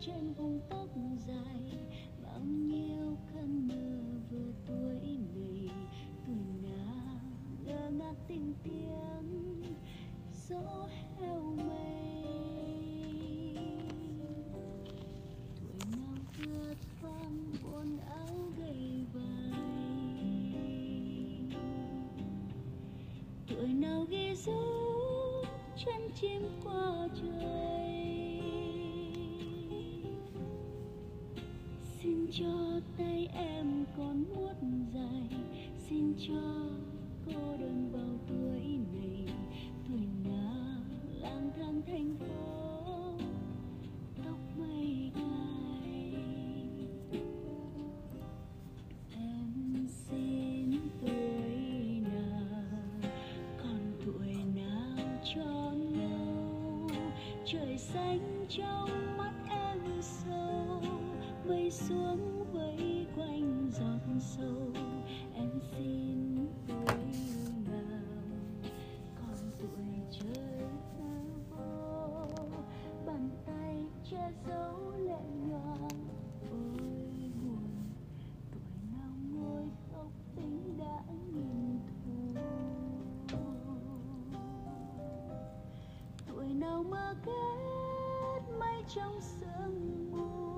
trên vùng tóc dài, bao nhiêu cơn mưa vừa tuổi này tuổi nào ngơ ngác tình tiếng gió heo mây tuổi nào vừa thoáng buồn áo gầy vai tuổi nào ghi dấu chân chim qua trời. Xin cho tay em còn muốt dài. Xin cho cô đơn bao tuổi này, tuổi nào lang thang thành phố. Dấu lệ nhòa ôi, buồn, tuổi nào ngồi khóc tính đã nghìn thu tuổi nào mơ kết mây trong sương mù.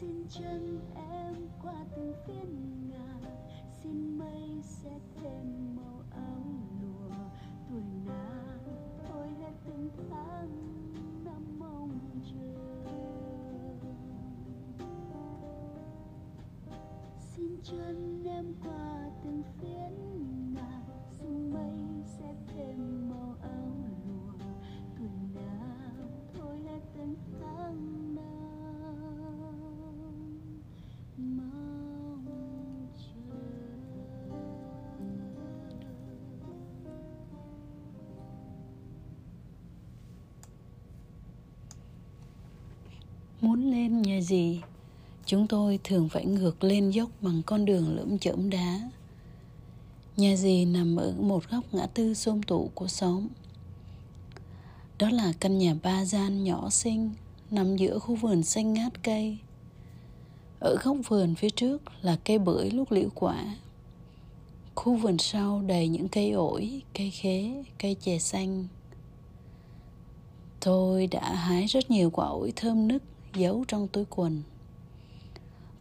Xin chân em qua từng phiên chân em qua từng phiến mây sẽ thêm màu áo lụa. Tuổi nào thôi từng tháng năm. Mong chờ. Muốn lên nhà gì, chúng tôi thường phải ngược lên dốc bằng con đường lởm chởm đá. Nhà gì nằm ở một góc ngã tư xôm tụ của xóm. Đó là căn nhà ba gian nhỏ xinh, nằm giữa khu vườn xanh ngát cây. Ở góc vườn phía trước là cây bưởi lúc liễu quả. Khu vườn sau đầy những cây ổi, cây khế, cây chè xanh. Tôi đã hái rất nhiều quả ổi thơm nức giấu trong túi quần.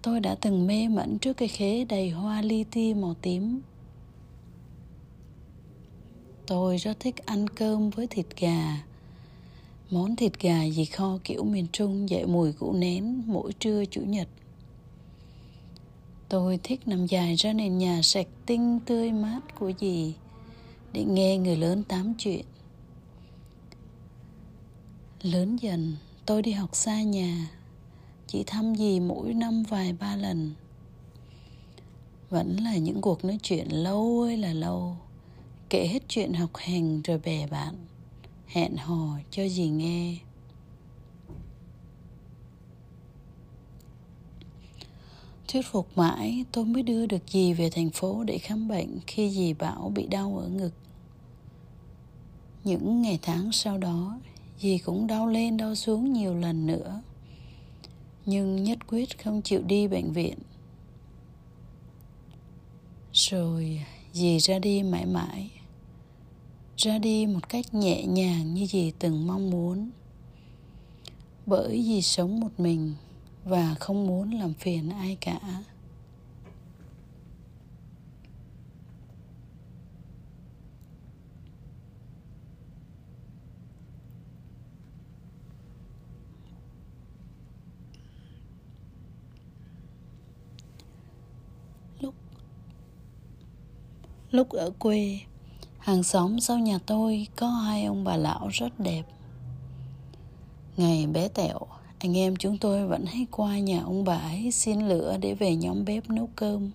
Tôi đã từng mê mẩn trước cây khế đầy hoa li ti màu tím. Tôi rất thích ăn cơm với thịt gà. Món thịt gà gì kho kiểu miền Trung dậy mùi củ nén mỗi trưa chủ nhật. Tôi thích nằm dài ra nền nhà sạch tinh tươi mát của dì để nghe người lớn tám chuyện. Lớn dần, tôi đi học xa nhà, chỉ thăm dì mỗi năm vài ba lần. Vẫn là những cuộc nói chuyện lâu ơi là lâu, kể hết chuyện học hành rồi bè bạn, hẹn hò cho dì nghe. Thuyết phục mãi tôi mới đưa được dì về thành phố để khám bệnh khi dì bảo bị đau ở ngực. Những ngày tháng sau đó, dì cũng đau lên đau xuống nhiều lần nữa. Nhưng nhất quyết không chịu đi bệnh viện. Rồi, dì ra đi mãi mãi. Ra đi một cách nhẹ nhàng như dì từng mong muốn. Bởi dì sống một mình và không muốn làm phiền ai cả lúc lúc ở quê. Hàng xóm sau nhà tôi có hai ông bà lão rất đẹp. Ngày bé tẹo, anh em chúng tôi vẫn hay qua nhà ông bà ấy xin lửa để về nhóm bếp nấu cơm.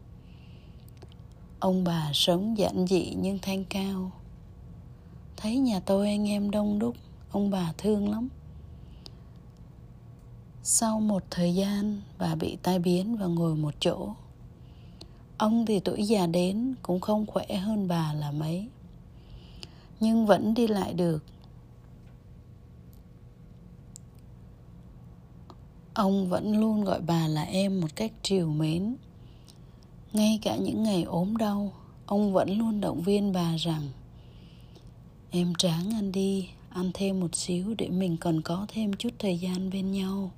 Ông bà sống giản dị nhưng thanh cao. Thấy nhà tôi anh em đông đúc, ông bà thương lắm. Sau một thời gian, bà bị tai biến và ngồi một chỗ. Ông thì tuổi già đến cũng không khỏe hơn bà là mấy. Nhưng vẫn đi lại được. Ông vẫn luôn gọi bà là em một cách triều mến. Ngay cả những ngày ốm đau Ông vẫn luôn động viên bà rằng Em tráng ăn đi, ăn thêm một xíu để mình còn có thêm chút thời gian bên nhau.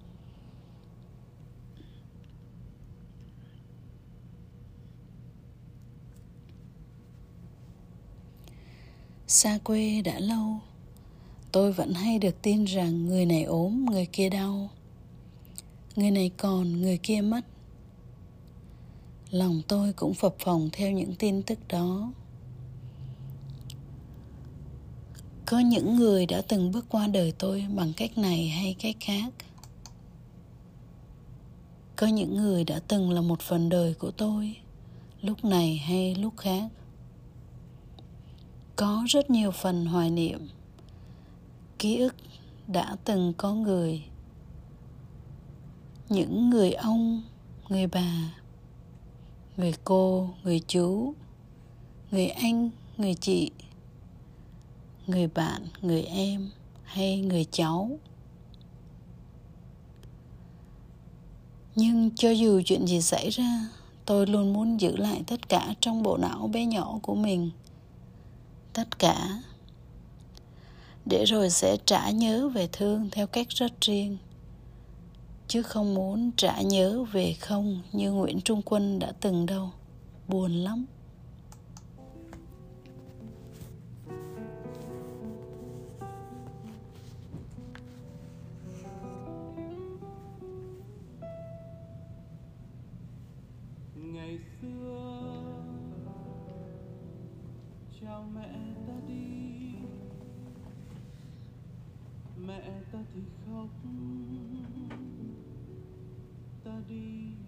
Xa quê đã lâu, tôi vẫn hay được tin rằng người này ốm, người kia đau. Người này còn, người kia mất. Lòng tôi cũng phập phồng theo những tin tức đó. Có những người đã từng bước qua đời tôi bằng cách này hay cách khác? Có những người đã từng là một phần đời của tôi, lúc này hay lúc khác? Có rất nhiều phần hoài niệm. Ký ức đã từng có người, những người ông, người bà, người cô, người chú, người anh, người chị, người bạn, người em hay người cháu. Nhưng cho dù chuyện gì xảy ra, tôi luôn muốn giữ lại tất cả trong bộ não bé nhỏ của mình tất cả. Để rồi sẽ trả nhớ về thương theo cách rất riêng. Chứ không muốn trả nhớ về không như nguyễn trung quân đã từng đâu. Buồn lắm. Mẹ ta thì khóc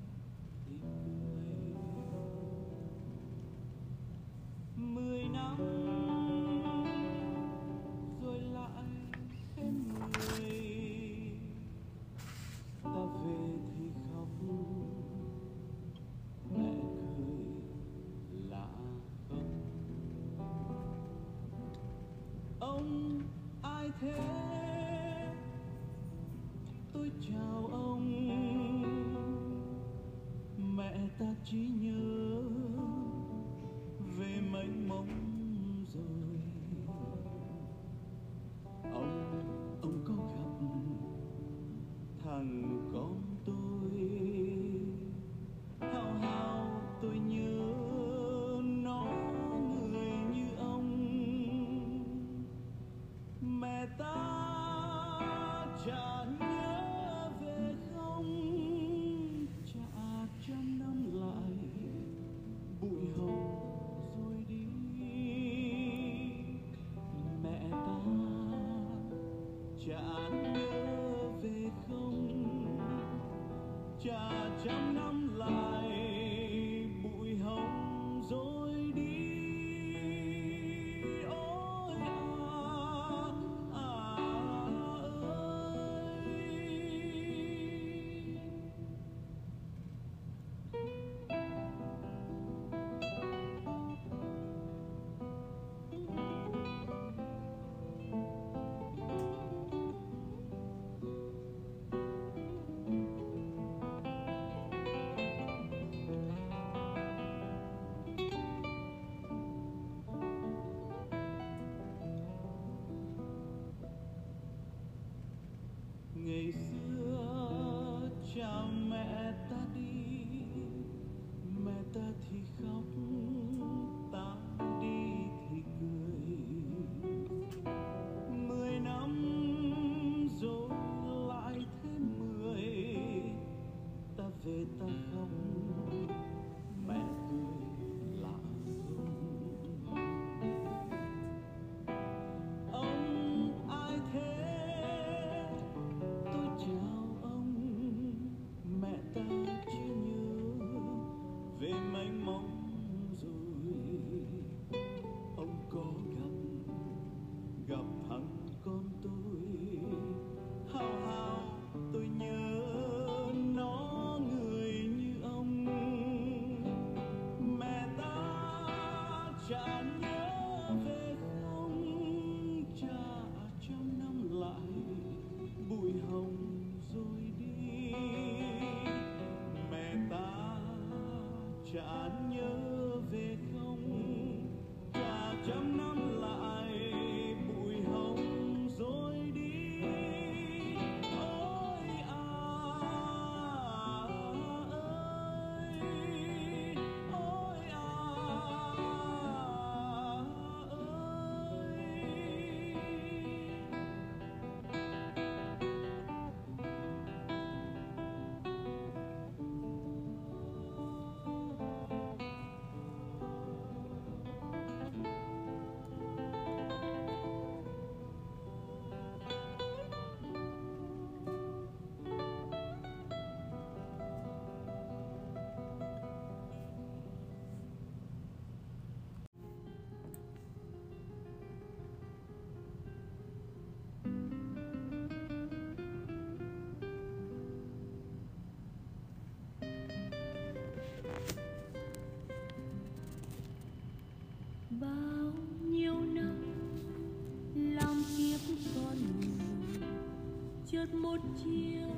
chợt một chiều,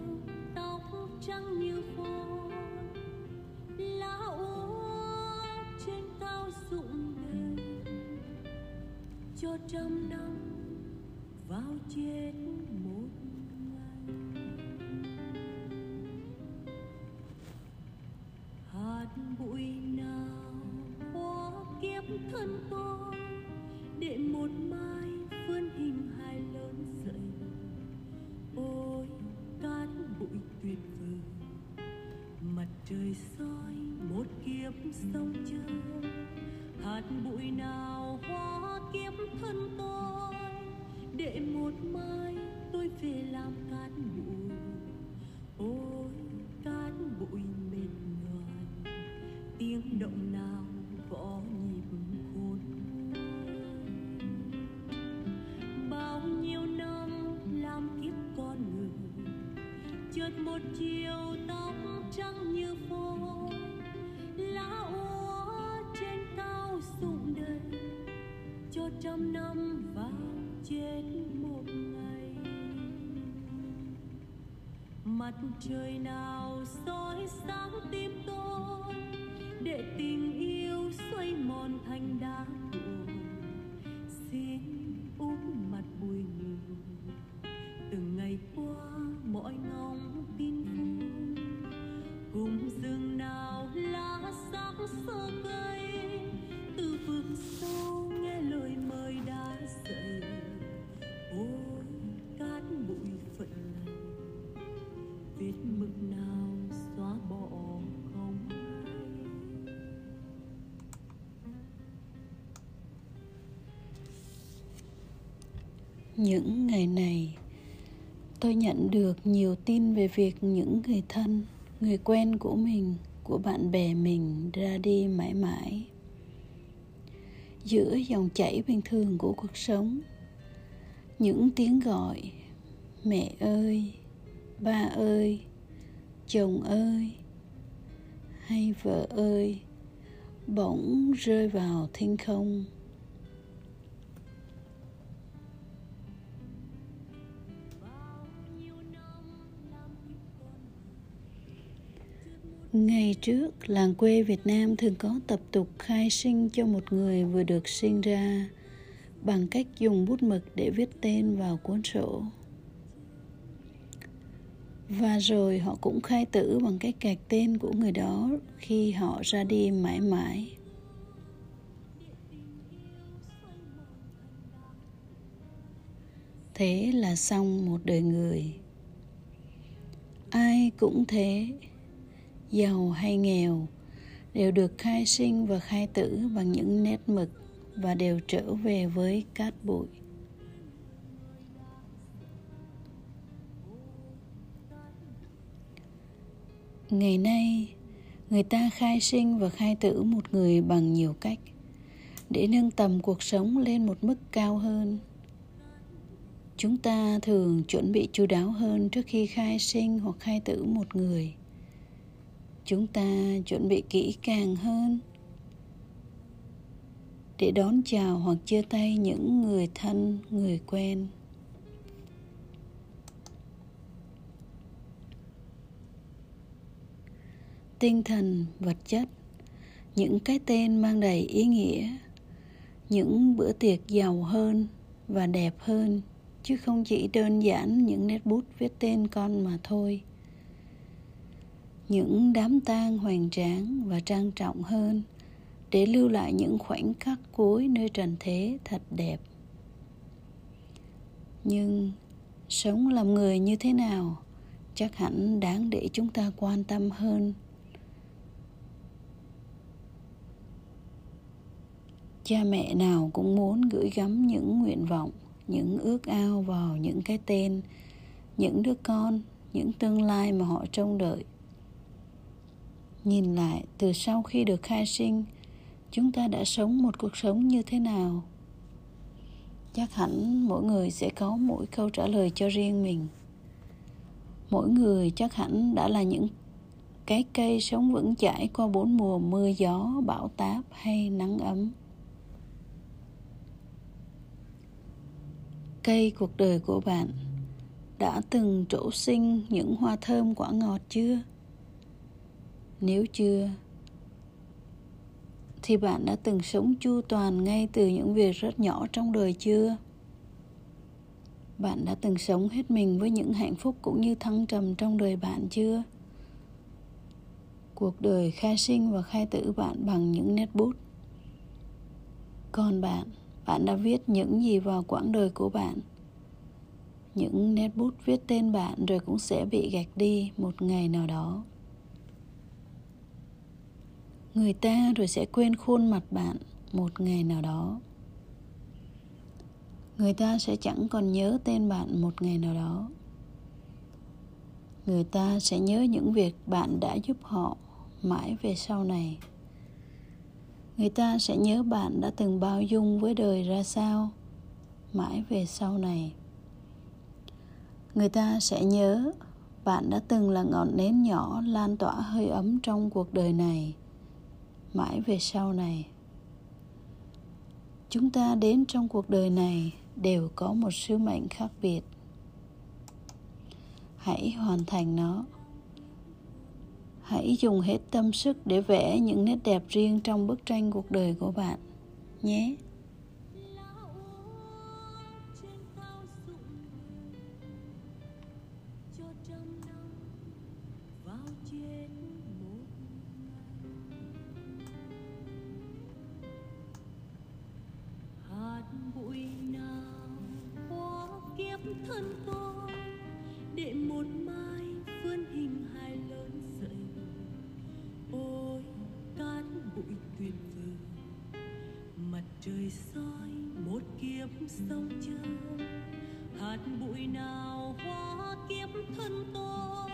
tóc trắng như phôi lá úa trên cao rụng đầy cho trăm năm vào chết. Về làm cát bụi ôi trời nào soi sáng tim tôi để tình yêu xoay mòn thành đá. Những ngày này. Tôi nhận được nhiều tin về việc những người thân, người quen của mình, của bạn bè mình ra đi mãi mãi. Giữa dòng chảy bình thường của cuộc sống, những tiếng gọi, mẹ ơi, ba ơi, chồng ơi, hay vợ ơi, bỗng rơi vào thinh không. Ngày trước, làng quê Việt Nam thường có tập tục khai sinh cho một người vừa được sinh ra bằng cách dùng bút mực để viết tên vào cuốn sổ. Và rồi họ cũng khai tử bằng cách kẹt tên của người đó khi họ ra đi mãi mãi. Thế là xong một đời người. Ai cũng thế, giàu hay nghèo, đều được khai sinh và khai tử bằng những nét mực và đều trở về với cát bụi. Ngày nay, người ta khai sinh và khai tử một người bằng nhiều cách, để nâng tầm cuộc sống lên một mức cao hơn. Chúng ta thường chuẩn bị chu đáo hơn trước khi khai sinh hoặc khai tử một người chúng ta chuẩn bị kỹ càng hơn để đón chào hoặc chia tay những người thân, người quen. Tinh thần, vật chất, những cái tên mang đầy ý nghĩa, những bữa tiệc giàu hơn và đẹp hơn, chứ không chỉ đơn giản những nét bút viết tên con mà thôi những đám tang hoành tráng và trang trọng hơn để lưu lại những khoảnh khắc cuối nơi trần thế thật đẹp. Nhưng sống làm người như thế nào chắc hẳn đáng để chúng ta quan tâm hơn. Cha mẹ nào cũng muốn gửi gắm những nguyện vọng, những ước ao vào những cái tên, những đứa con, những tương lai mà họ trông đợi nhìn lại, từ sau khi được khai sinh, chúng ta đã sống một cuộc sống như thế nào? Chắc hẳn mỗi người sẽ có mỗi câu trả lời cho riêng mình. Mỗi người chắc hẳn đã là những cái cây sống vững chãi qua bốn mùa mưa gió, bão táp hay nắng ấm. Cây cuộc đời của bạn đã từng trổ sinh những hoa thơm quả ngọt chưa? Nếu chưa, thì bạn đã từng sống chu toàn ngay từ những việc rất nhỏ trong đời chưa? Bạn đã từng sống hết mình với những hạnh phúc cũng như thăng trầm trong đời bạn chưa? Cuộc đời khai sinh và khai tử bạn bằng những nét bút. Còn bạn bạn đã viết những gì vào quãng đời của bạn? Những nét bút viết tên bạn rồi cũng sẽ bị gạch đi một ngày nào đó người ta rồi sẽ quên khuôn mặt bạn một ngày nào đó. Người ta sẽ chẳng còn nhớ tên bạn một ngày nào đó. Người ta sẽ nhớ những việc bạn đã giúp họ mãi về sau này. Người ta sẽ nhớ bạn đã từng bao dung với đời ra sao mãi về sau này. Người ta sẽ nhớ bạn đã từng là ngọn nến nhỏ lan tỏa hơi ấm trong cuộc đời này mãi về sau này. Chúng ta đến trong cuộc đời này đều có một sứ mệnh khác biệt. Hãy hoàn thành nó. Hãy dùng hết tâm sức để vẽ những nét đẹp riêng trong bức tranh cuộc đời của bạn nhé. Mặt soi một kiếp sông chơi hạt bụi nào hóa kiếp thân tôi.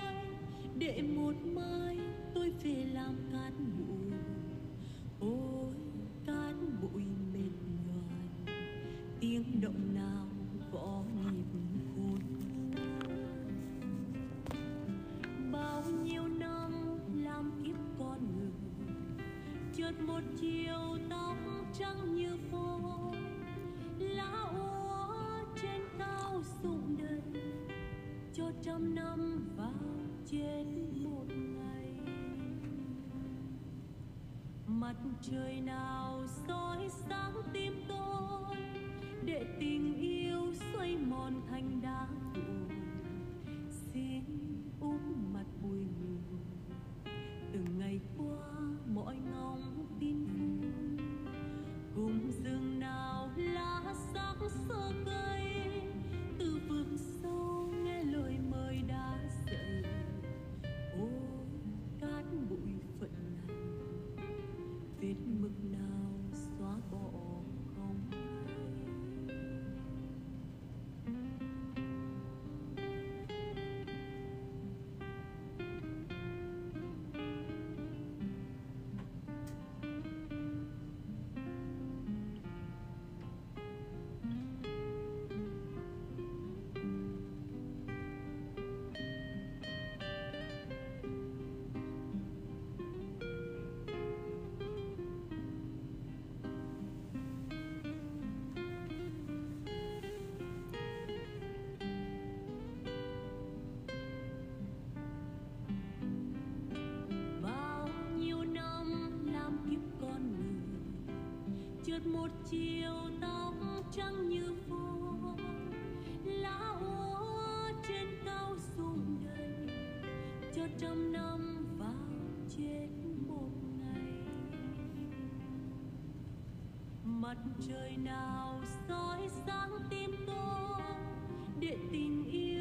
Để một mai tôi về làm cát cho trăm năm vào chết một ngày. Mặt trời nào soi sáng tim tôi, để tình yêu xoay mòn thành đá cuội trượt một chiều tóc trắng như phố. Lá úa trên cao rụng đầy cho trăm năm vào chết một ngày. Mặt trời nào soi sáng tim tôi, để tình yêu